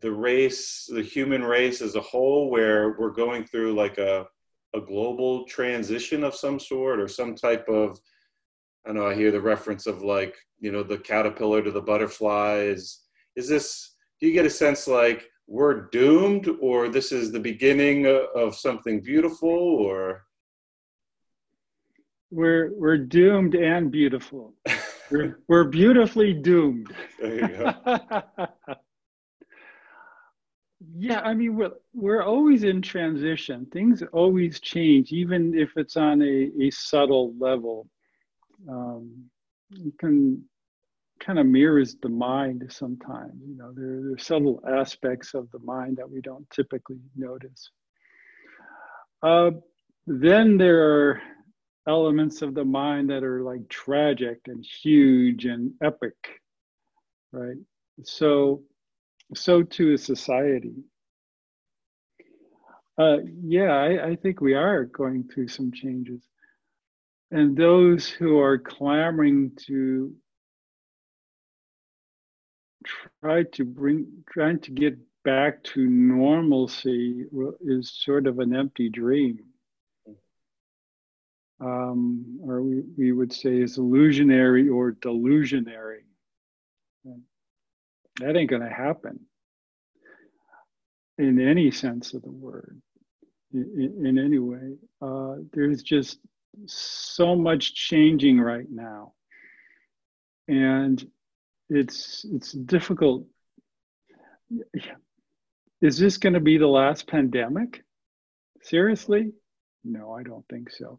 the race, the human race as a whole, where we're going through like a a global transition of some sort or some type of I know I hear the reference of like, you know, the caterpillar to the butterfly. Is is this do you get a sense like we're doomed or this is the beginning of something beautiful or we're we're doomed and beautiful. We're, *laughs* we're beautifully doomed. There you go. *laughs* Yeah i mean we're, we're always in transition. Things always change even if it's on a, a subtle level. Um, you can kind of mirrors the mind sometimes. You know, there, there are subtle aspects of the mind that we don't typically notice. Uh, then there are elements of the mind that are like tragic and huge and epic, right? So, so too is society. Uh, yeah, I, I think we are going through some changes. And those who are clamoring to try to bring, trying to get back to normalcy is sort of an empty dream. Um, or we, we would say is illusionary or delusionary. That ain't going to happen in any sense of the word, in, in any way. Uh, there's just so much changing right now. And it's it's difficult. Is this going to be the last pandemic? Seriously? No, I don't think so.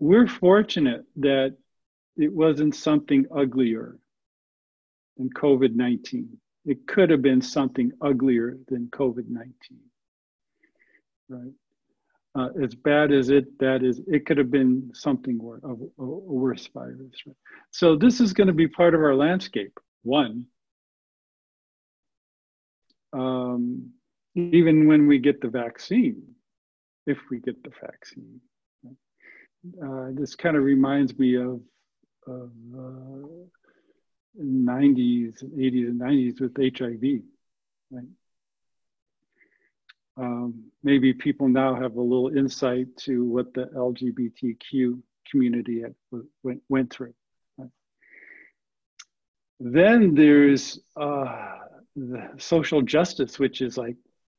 We're fortunate that it wasn't something uglier than COVID 19. It could have been something uglier than COVID 19. Right? Uh, as bad as it that is, it could have been something worse, a, a worse virus. Right? So this is going to be part of our landscape. One, um, even when we get the vaccine, if we get the vaccine. Uh, this kind of reminds me of, of uh, 90s, 80s, and 90s with HIV. Right? Um, maybe people now have a little insight to what the LGBTQ community had, went, went through. Then there's uh, the social justice, which is like,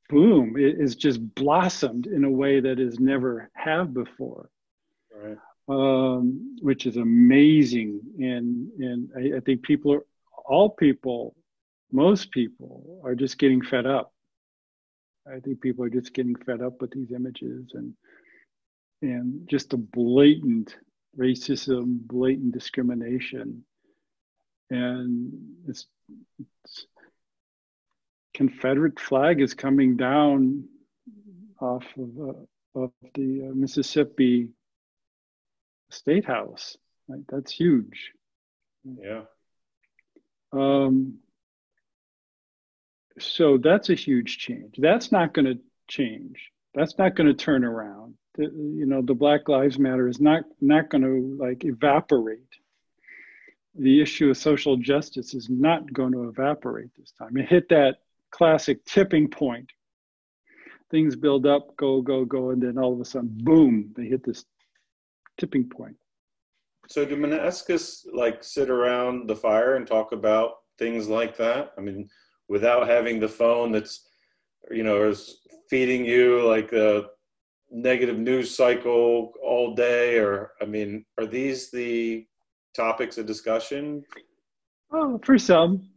boom, it is just blossomed in a way that has never have before. Um, which is amazing, and and I, I think people are all people, most people are just getting fed up. I think people are just getting fed up with these images and and just a blatant racism, blatant discrimination. And this, Confederate flag is coming down off of, uh, of the uh, Mississippi State House. Right? That's huge. Yeah. Um, so that's a huge change. That's not going to change. That's not going to turn around. The, you know, the Black Lives Matter is not not going to like evaporate the issue of social justice is not going to evaporate this time. It hit that classic tipping point. Things build up, go, go, go, and then all of a sudden, boom, they hit this tipping point. So do monastics like sit around the fire and talk about things like that? I mean, without having the phone that's, you know, is feeding you like a negative news cycle all day, or I mean, are these the topics of discussion? Oh, for some,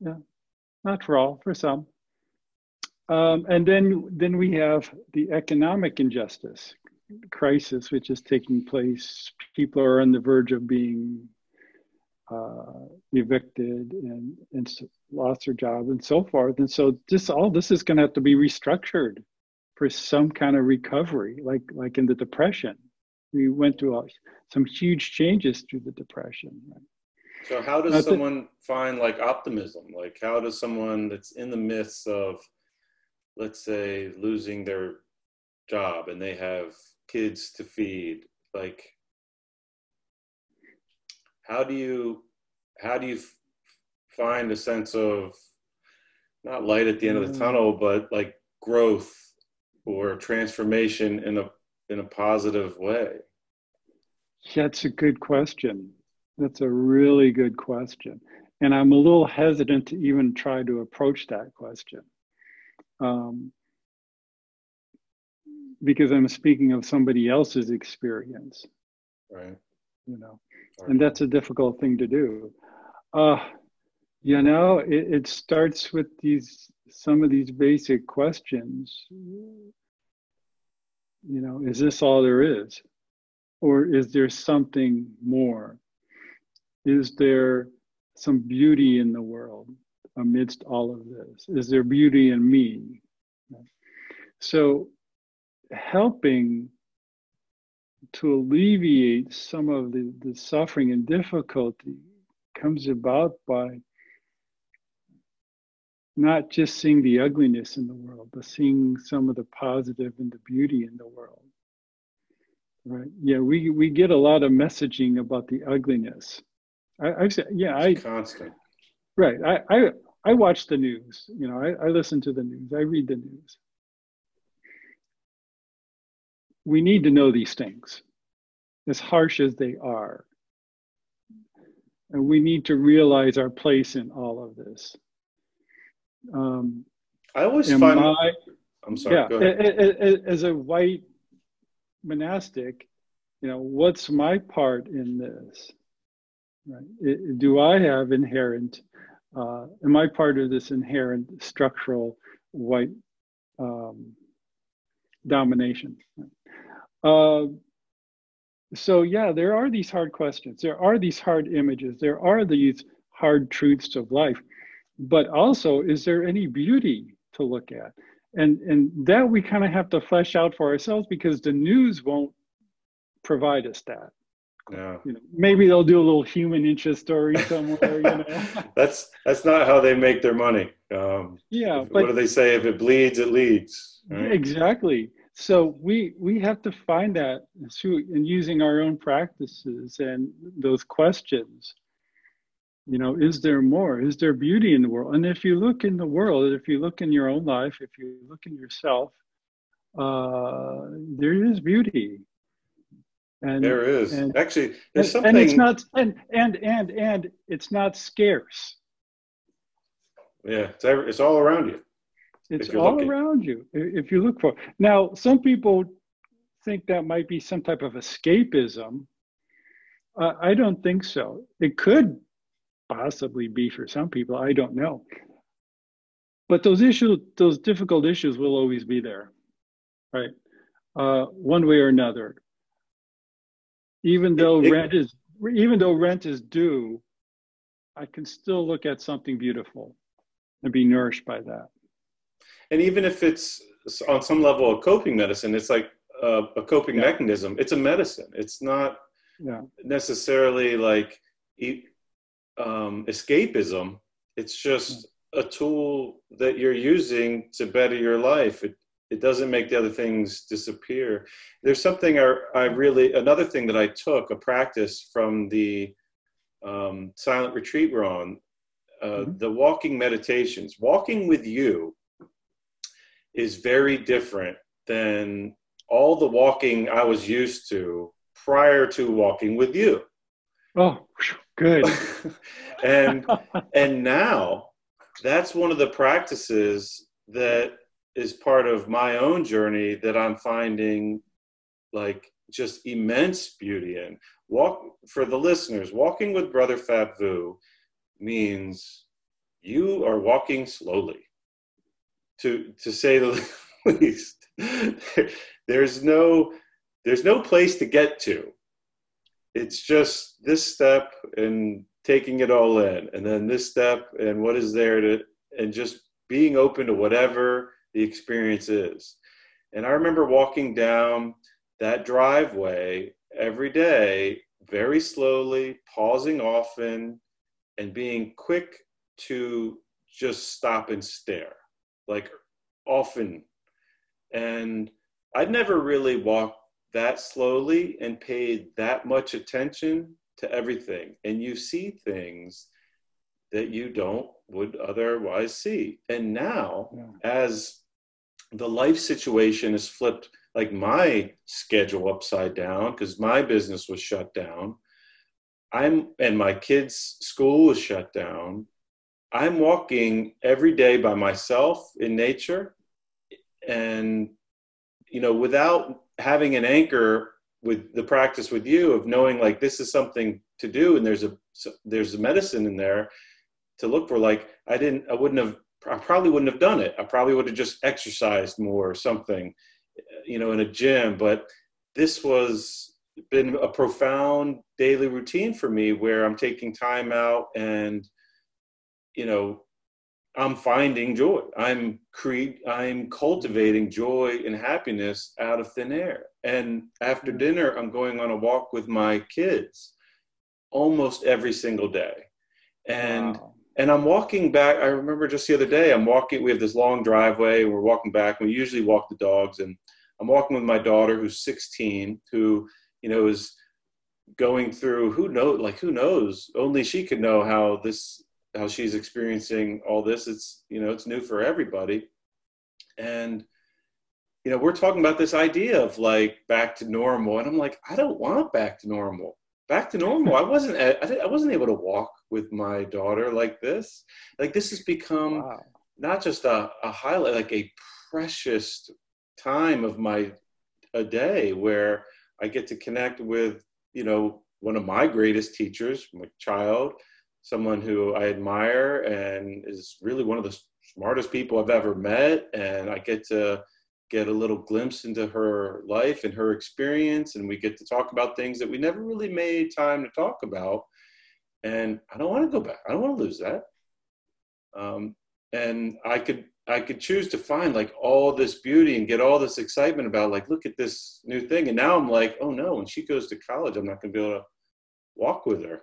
yeah, not for all, for some. Um, and then, then we have the economic injustice crisis, which is taking place. People are on the verge of being uh, evicted and, and lost their job and so forth. And so, this all this is going to have to be restructured for some kind of recovery, like like in the depression we went through some huge changes through the depression. Right? So how does someone find like optimism? Like how does someone that's in the midst of, let's say, losing their job and they have kids to feed, like how do you how do you f- find a sense of not light at the end of the mm. tunnel, but like growth or transformation in a in a positive way? That's a good question. That's a really good question. And I'm a little hesitant to even try to approach that question. um, because I'm speaking of somebody else's experience. Right. You know, and that's a difficult thing to do. Uh, you know, it, it starts with these some of these basic questions. You know, is this all there is? Or is there something more? Is there some beauty in the world amidst all of this? Is there beauty in me? So, helping to alleviate some of the, the suffering and difficulty comes about by not just seeing the ugliness in the world, but seeing some of the positive and the beauty in the world. Right? Yeah, we, we get a lot of messaging about the ugliness. I, I've said, yeah, I constant. Right. I, I I watch the news. You know, I, I listen to the news. I read the news. We need to know these things, as harsh as they are. And we need to realize our place in all of this. Um, I always find. my- I'm sorry. yeah, as a white monastic, you know, what's my part in this? Right? Do I have inherent? Uh, am I part of this inherent structural white um, domination? Uh, so yeah, there are these hard questions. There are these hard images. There are these hard truths of life. But also, is there any beauty to look at? and and that we kind of have to flesh out for ourselves because the news won't provide us that Yeah. you know maybe they'll do a little human interest story somewhere you know *laughs* That's that's not how they make their money. Um, yeah what do they say? If it bleeds, it leads. right? exactly so we we have to find that through in using our own practices and those questions. You know is there more? Is there beauty in the world? And if you look in the world if you look in your own life if you look in yourself uh there is beauty. And There is. and- actually there's and, something. and it's not and and and and it's not scarce. Yeah, it's, ever, it's all around you. It's all looking. around you if you look for it. now some people think that might be some type of escapism uh, i don't think so it could possibly be for some people i don't know but those issues those difficult issues will always be there right uh, one way or another even though it- rent is even though rent is due i can still look at something beautiful and be nourished by that and even if it's on some level a coping medicine, it's like a, a coping Yeah. mechanism. It's a medicine. It's not yeah necessarily like um, escapism. It's just a tool that you're using to better your life. It it doesn't make the other things disappear. There's something I, I really another thing that I took a practice from the um, silent retreat we're on, uh, Mhm. the walking meditations. Walking with you is very different than all the walking I was used to prior to walking with you. oh good *laughs* and and now that's one of the practices that is part of my own journey that I'm finding like just immense beauty in. Walk for the listeners, walking with Brother Phap Vu means you are walking slowly. To to say the *laughs* least. there's no there's no place to get to. It's just this step and taking it all in, and then this step and what is there to and just being open to whatever the experience is. And I remember walking down that driveway every day, very slowly, pausing often, and being quick to just stop and stare, like often. And I'd never really walked that slowly and paid that much attention to everything. And you see things that you don't would otherwise see. And now, Yeah. as the life situation is flipped, like my schedule upside down because my business was shut down. I'm and my kids' school was shut down. I'm walking every day by myself in nature. And you know without having an anchor with the practice with you of knowing like this is something to do and there's a there's a medicine in there to look for like i didn't i wouldn't have i probably wouldn't have done it. I probably would have just exercised more or something you know in a gym. But this was been a profound daily routine for me where i'm taking time out and you know i'm finding joy i'm create i'm cultivating joy and happiness out of thin air and after mm-hmm. dinner i'm going on a walk with my kids almost every single day and wow. and i'm walking back i remember just the other day i'm walking we have this long driveway and we're walking back we usually walk the dogs and i'm walking with my daughter who's 16 who you know is going through who knows like who knows only she could know how this how she's experiencing all this it's you know it's new for everybody. And you know we're talking about this idea of like back to normal and i'm like i don't want back to normal. Back to normal i wasn't i wasn't able to walk with my daughter like this. Like this has become wow. not just a, a highlight like a precious time of my a day where i get to connect with you know one of my greatest teachers my child someone who I admire and is really one of the smartest people I've ever met. And I get to get a little glimpse into her life and her experience. And we get to talk about things that we never really made time to talk about. And I don't want to go back. I don't want to lose that. Um, and I could I could choose to find like all this beauty and get all this excitement about like look at this new thing. And now I'm like, oh no, when she goes to college, I'm not going to be able to walk with her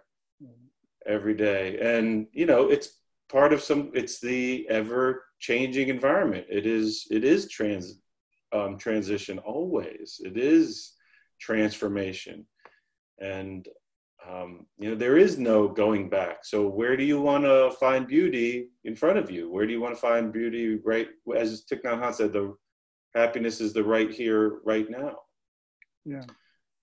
every day. And you know it's part of some it's the ever changing environment. It is it is trans um, transition always. It is transformation. And um, you know there is no going back. So where do you want to find beauty in front of you? Where do you want to find beauty right as Thich Nhat Hanh said the happiness is the right here right now? Yeah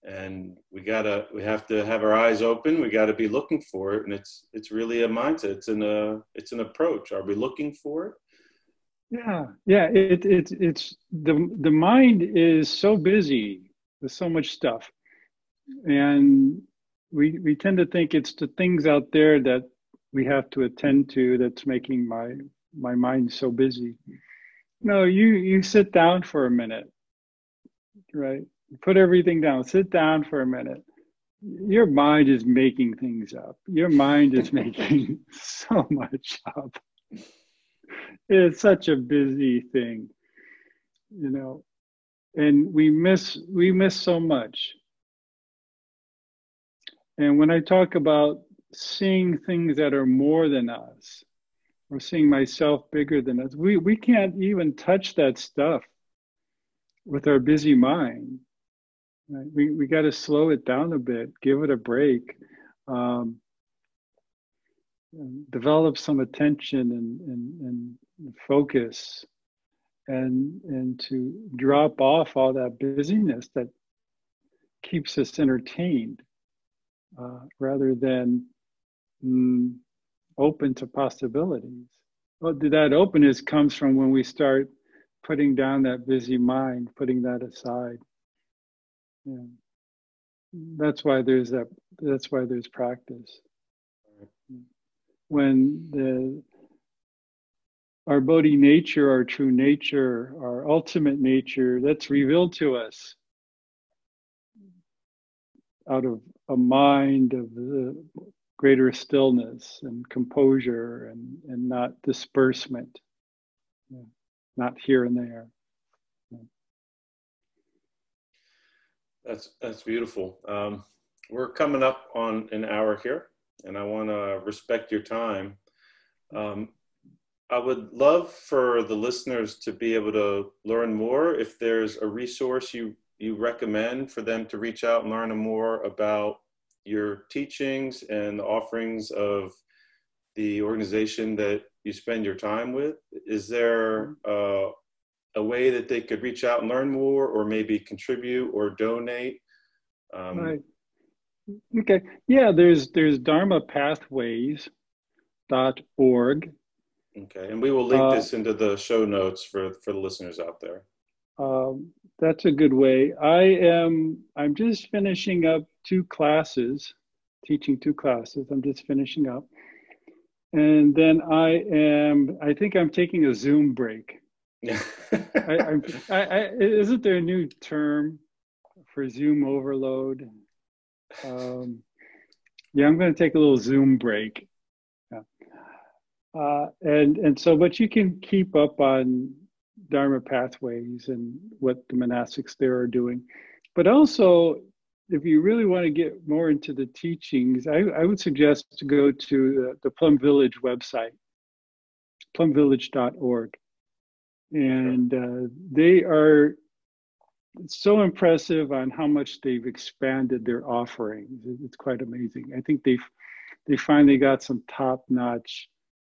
and we gotta we have to have our eyes open. We got to be looking for it. And it's it's really a mindset. It's an uh it's an approach. Are we looking for it? Yeah. Yeah. It, it it's the the mind is so busy with so much stuff. And we we tend to think it's the things out there that we have to attend to that's making my my mind so busy. No you you sit down for a minute right put everything down, sit down for a minute. Your mind is making things up. Your mind is making *laughs* so much up. It's such a busy thing, you know, and we miss we miss so much. And when I talk about seeing things that are more than us, or seeing myself bigger than us, we, we can't even touch that stuff with our busy mind. Right? We we got to slow it down a bit, give it a break, um, develop some attention and, and, and focus, and and to drop off all that busyness that keeps us entertained, uh, rather than mm, open to possibilities. Well, that openness comes from when we start putting down that busy mind, putting that aside. Yeah. Mm-hmm. That's why there's that. That's why there's practice. When the our Bodhi nature, our true nature, our ultimate nature, that's revealed to us out of a mind of the greater stillness and composure and, and not disbursement, yeah. not here and there. That's that's beautiful. Um, we're coming up on an hour here, and I want to respect your time. Um, I would love for the listeners to be able to learn more. If there's a resource you you recommend for them to reach out and learn more about your teachings and the offerings of the organization that you spend your time with, is there uh, a way that they could reach out and learn more or maybe contribute or donate um, right okay yeah there's there's dharma pathways dot org okay and we will link uh, this into the show notes for for the listeners out there um, that's a good way. I am. I'm just finishing up two classes, teaching two classes. I'm just finishing up, and then I am. I think I'm taking a Zoom break. I, I, I, isn't there a new term for Zoom overload? Um, yeah, I'm going to take a little Zoom break. Yeah. Uh, and and so, but you can keep up on Dharma pathways and what the monastics there are doing. But also, if you really want to get more into the teachings, I, I would suggest to go to the, the Plum Village website, plumvillage.org. And uh, they are so impressive on how much they've expanded their offerings. It's quite amazing. I think they've they finally got some top notch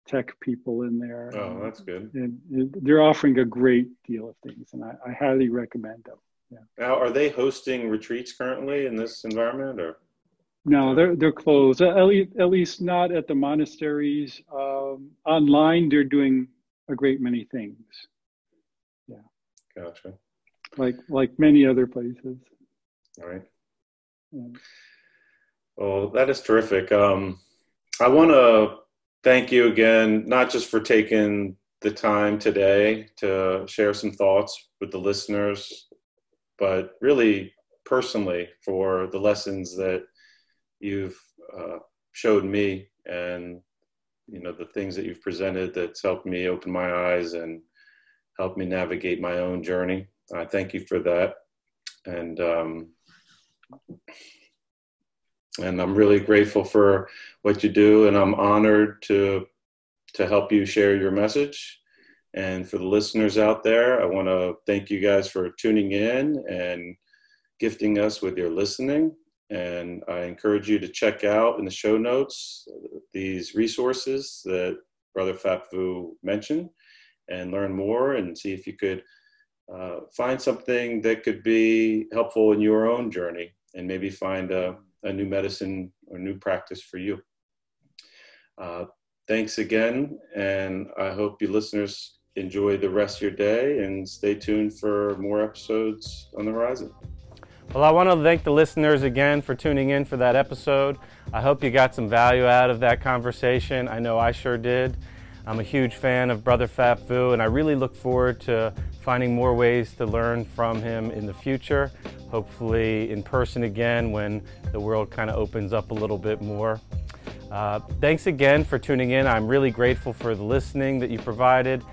tech people in there. Oh, that's good. And, and they're offering a great deal of things, and I, I highly recommend them. Yeah. Now, are they hosting retreats currently in this environment, or? No, they're they're closed. At least, at least not at the monasteries. Um, online, they're doing a great many things. Gotcha. Like like many other places. All right. Yeah. Well, that is terrific. Um, I want to thank you again, not just for taking the time today to share some thoughts with the listeners, but really personally for the lessons that you've uh, showed me and you know the things that you've presented that's helped me open my eyes and helped me navigate my own journey. I thank you for that, and um, and I'm really grateful for what you do, and I'm honored to to help you share your message. And for the listeners out there, I want to thank you guys for tuning in and gifting us with your listening. And I encourage you to check out in the show notes these resources that Brother Phap Vu mentioned and learn more and see if you could uh, find something that could be helpful in your own journey and maybe find a, a new medicine or new practice for you. Uh, thanks again, and I hope you listeners enjoy the rest of your day and stay tuned for more episodes on the horizon. Well, I want to thank the listeners again for tuning in for that episode. I hope you got some value out of that conversation. I know I sure did. I'm a huge fan of Brother Phap Vu, and I really look forward to finding more ways to learn from him in the future, hopefully in person again when the world kind of opens up a little bit more. Uh, thanks again for tuning in. I'm really grateful for the listening that you provided.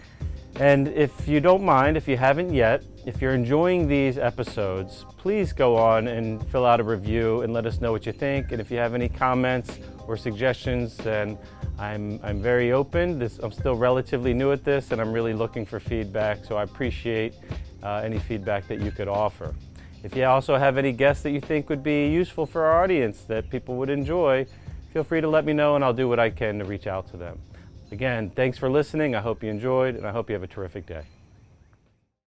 And if you don't mind, if you haven't yet, if you're enjoying these episodes, please go on and fill out a review and let us know what you think. And if you have any comments or suggestions, and I'm, I'm very open. This, I'm still relatively new at this and I'm really looking for feedback, so I appreciate uh, any feedback that you could offer. If you also have any guests that you think would be useful for our audience that people would enjoy, feel free to let me know and I'll do what I can to reach out to them. Again, thanks for listening. I hope you enjoyed and I hope you have a terrific day.